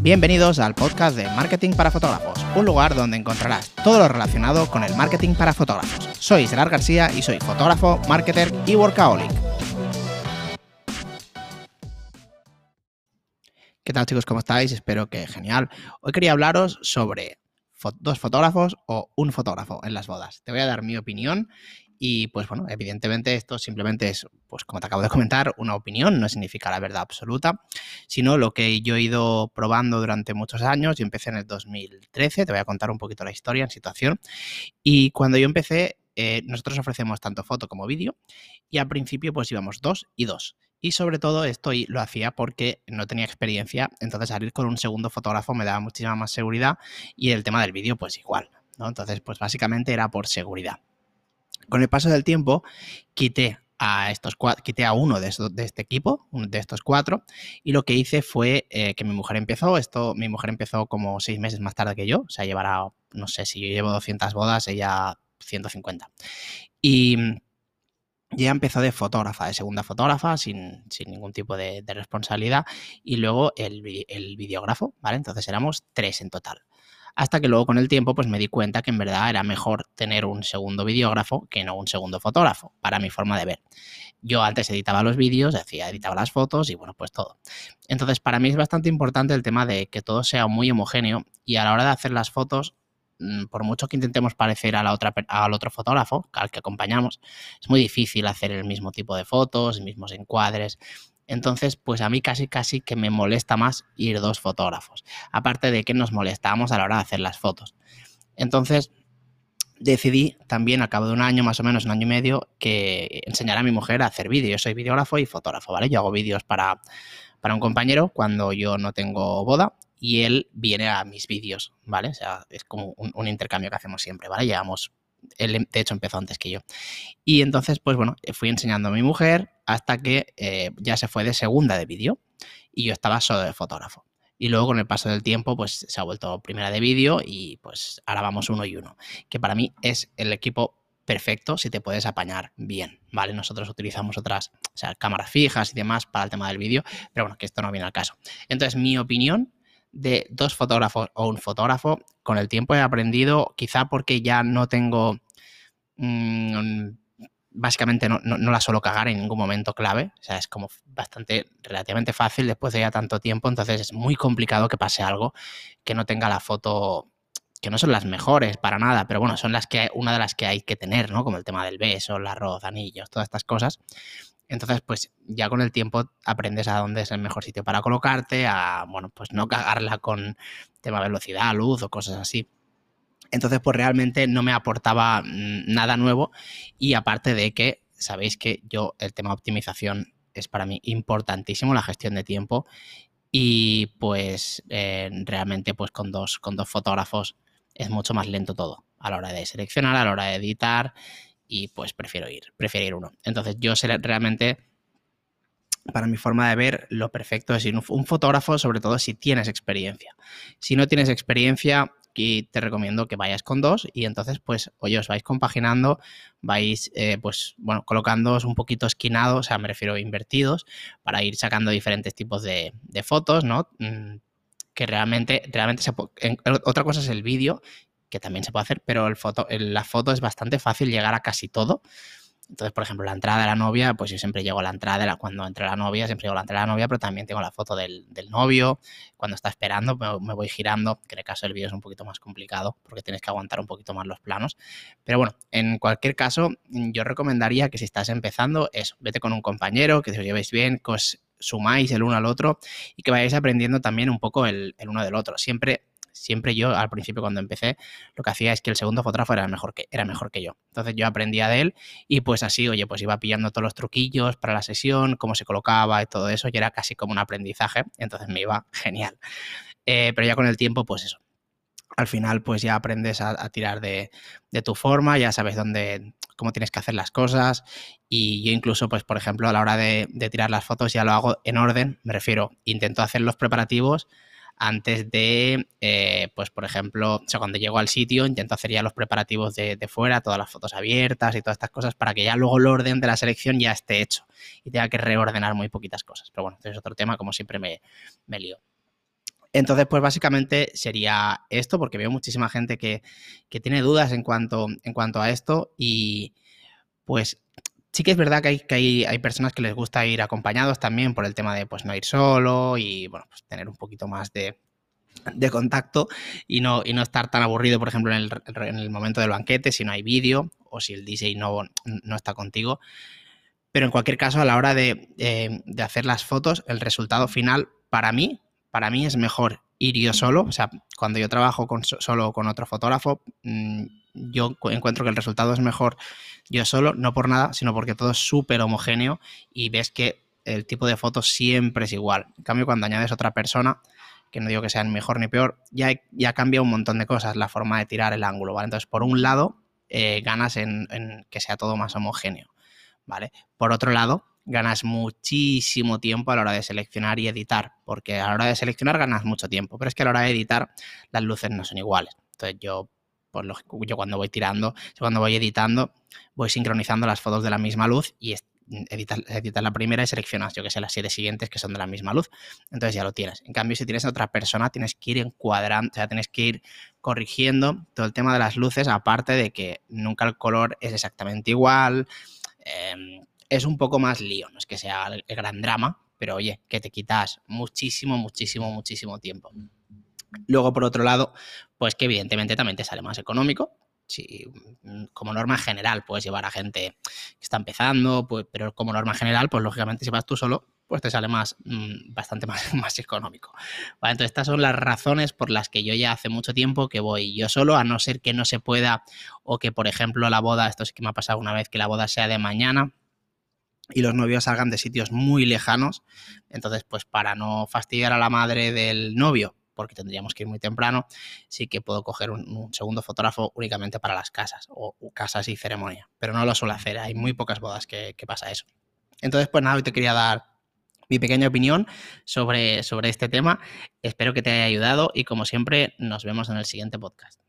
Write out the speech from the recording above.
Bienvenidos al podcast de Marketing para Fotógrafos, un lugar donde encontrarás todo lo relacionado con el marketing para fotógrafos. Soy Gerard García y soy fotógrafo, marketer y workaholic. ¿Qué tal chicos? ¿Cómo estáis? Espero que genial. Hoy quería hablaros sobre dos fotógrafos o un fotógrafo en las bodas. Te voy a dar mi opinión y pues bueno, evidentemente esto simplemente es, pues como te acabo de comentar, una opinión, no significa la verdad absoluta, sino lo que yo he ido probando durante muchos años. Yo empecé en el 2013, te voy a contar un poquito la historia en situación. Y cuando yo empecé, eh, nosotros ofrecemos tanto foto como vídeo y al principio pues íbamos dos y dos. Y sobre todo esto lo hacía porque no tenía experiencia, entonces salir con un segundo fotógrafo me daba muchísima más seguridad y el tema del vídeo pues igual. ¿no? Entonces pues básicamente era por seguridad. Con el paso del tiempo, quité a estos cuatro, quité a uno de, de, este equipo, de estos cuatro, y lo que hice fue eh, que mi mujer empezó, esto, mi mujer empezó como seis meses más tarde que yo, o sea, llevará, no sé, si yo llevo 200 bodas, ella 150. Y ya empezó de fotógrafa, de segunda fotógrafa, sin, ningún tipo de, responsabilidad, y luego el, el videógrafo, ¿vale? Entonces éramos tres en total hasta que luego con el tiempo pues me di cuenta que en verdad era mejor tener un segundo videógrafo que no un segundo fotógrafo, para mi forma de ver. Yo antes editaba los vídeos, decía, editaba las fotos y bueno, pues todo. Entonces, para mí es bastante importante el tema de que todo sea muy homogéneo y a la hora de hacer las fotos, mm, por mucho que intentemos parecer al otro fotógrafo, al que acompañamos, es muy difícil hacer el mismo tipo de fotos, mismos encuadres. Entonces, pues a mí casi casi que me molesta más ir dos fotógrafos. Aparte de que nos molestamos a la hora de hacer las fotos. Entonces, decidí también al cabo de un año, más o menos un año y medio, que enseñar a mi mujer a hacer vídeo. Yo soy videógrafo y fotógrafo, ¿vale? Yo hago vídeos para, para un compañero cuando yo no tengo boda y él viene a mis vídeos, ¿vale? O sea, es como un, un intercambio que hacemos siempre, ¿vale? Llevamos él em, de hecho empezó antes que yo. Y entonces, pues bueno, fui enseñando a mi mujer hasta que eh, ya se fue de segunda de vídeo y yo estaba solo de fotógrafo. Y luego con el paso del tiempo, pues se ha vuelto primera de vídeo y pues ahora vamos uno y uno, que para mí es el equipo perfecto si te puedes apañar bien, ¿vale? Nosotros utilizamos otras, cámaras fijas y demás para el tema del vídeo, pero bueno, que esto no viene al caso. Entonces, mi opinión de dos fotógrafos o un fotógrafo, con el tiempo he aprendido, quizá porque ya no tengo, mm, básicamente no, la suelo cagar en ningún momento clave, o sea, es como bastante, relativamente fácil después de ya tanto tiempo, entonces es muy complicado que pase algo que no tenga la foto que no son las mejores para nada, pero bueno, son las que una de las que hay que tener, ¿no? Como el tema del beso, el arroz, anillos, todas estas cosas. Entonces, pues ya con el tiempo aprendes a dónde es el mejor sitio para colocarte, a, bueno, pues no cagarla con tema velocidad, luz o cosas así. Entonces, pues realmente no me aportaba mm, nada nuevo y aparte de que sabéis que yo el tema optimización es para mí importantísimo, la gestión de tiempo y pues eh, realmente pues con dos, con dos fotógrafos es mucho más lento todo a la hora de seleccionar, a la hora de editar y pues prefiero ir, prefiero ir uno. Entonces yo realmente, para mi forma de ver, lo perfecto es ir un, fotógrafo, sobre todo si tienes experiencia. Si no tienes experiencia, aquí te recomiendo que vayas con dos y entonces pues oye, os vais compaginando, vais eh, pues bueno, colocándoos un poquito esquinados, o sea, me refiero invertidos, para ir sacando diferentes tipos de, fotos, ¿no? Mm, que realmente, realmente se otra cosa es el vídeo que también se puede hacer, pero el foto, la foto es bastante fácil llegar a casi todo. Entonces, por ejemplo, la entrada de la novia, pues yo siempre llego a la entrada de la, cuando entre la novia, siempre llego a la entrada de la novia, pero también tengo la foto del, novio, cuando está esperando, me, voy girando, que en el caso del vídeo es un poquito más complicado, porque tienes que aguantar un poquito más los planos. Pero bueno, en cualquier caso, yo recomendaría que si estás empezando, eso, vete con un compañero, que os llevéis bien, que os sumáis el uno al otro y que vayáis aprendiendo también un poco el, el uno del otro. Siempre siempre yo al principio cuando empecé lo que hacía es que el segundo fotógrafo era mejor que, era mejor que yo. Entonces yo aprendía de él y pues así, oye, pues iba pillando todos los truquillos para la sesión, cómo se colocaba y todo eso y era casi como un aprendizaje, entonces me iba genial. Eh, pero ya con el tiempo, pues eso. Al final, pues ya aprendes a, tirar de, tu forma, ya sabes dónde, cómo tienes que hacer las cosas. Y yo incluso, pues, por ejemplo, a la hora de, de tirar las fotos ya lo hago en orden. Me refiero, intento hacer los preparativos antes de, eh, pues por ejemplo, o sea, cuando llego al sitio intento hacer ya los preparativos de, fuera, todas las fotos abiertas y todas estas cosas para que ya luego el orden de la selección ya esté hecho y tenga que reordenar muy poquitas cosas. Pero bueno, es otro tema, como siempre me, me lío. Entonces, pues básicamente sería esto, porque veo muchísima gente que, tiene dudas en cuanto, en cuanto a esto y pues sí que es verdad que, hay, que hay, hay, personas que les gusta ir acompañados también por el tema de pues no ir solo y bueno, pues tener un poquito más de, de contacto y no, y no estar tan aburrido, por ejemplo, en el, en el momento del banquete, si no hay vídeo o si el DJ no, no está contigo. Pero en cualquier caso, a la hora de, eh, de hacer las fotos, el resultado final, para mí, para mí es mejor ir yo solo. O sea, cuando yo trabajo con, solo con otro fotógrafo, mm, yo encuentro que el resultado es mejor yo solo, no por nada, sino porque todo es súper homogéneo y ves que el tipo de fotos siempre es igual. En cambio, cuando añades otra persona, que no digo que sea ni mejor ni peor, ya, ya cambia un montón de cosas la forma de tirar el ángulo, ¿vale? Entonces, por un lado, eh, ganas en, que sea todo más homogéneo, ¿vale? Por otro lado, ganas muchísimo tiempo a la hora de seleccionar y editar, porque a la hora de seleccionar ganas mucho tiempo, pero es que a la hora de editar las luces no son iguales. Entonces, yo por lo yo cuando voy tirando, cuando voy editando, voy sincronizando las fotos de la misma luz y editas, la primera y seleccionas, yo que sé, las siete siguientes que son de la misma luz. Entonces ya lo tienes. En cambio, si tienes otra persona, tienes que ir encuadrando, o sea, tienes que ir corrigiendo todo el tema de las luces, aparte de que nunca el color es exactamente igual. Em, es un poco más lío, no es que sea el gran drama, pero oye, que te quitas muchísimo, muchísimo, muchísimo tiempo. Luego, por otro lado, pues que evidentemente también te sale más económico, si mm, como norma general puedes llevar a gente que está empezando, pues, pero como norma general, pues lógicamente si vas tú solo, pues te sale más, mm, bastante más, más económico. entonces estas son las razones por las que yo ya hace mucho tiempo que voy yo solo, a no ser que no se pueda o que, por ejemplo, la boda, esto sí que me ha pasado una vez, que la boda sea de mañana y los novios salgan de sitios muy lejanos. Entonces, pues para no fastidiar a la madre del novio, porque tendríamos que ir muy temprano, sí que puedo coger un, segundo fotógrafo únicamente para las casas o, casas y ceremonia, pero no lo suelo hacer, hay muy pocas bodas que, pasa eso. Entonces, pues nada, hoy te quería dar mi pequeña opinión sobre, sobre este tema. Espero que te haya ayudado y como siempre, nos vemos en el siguiente podcast.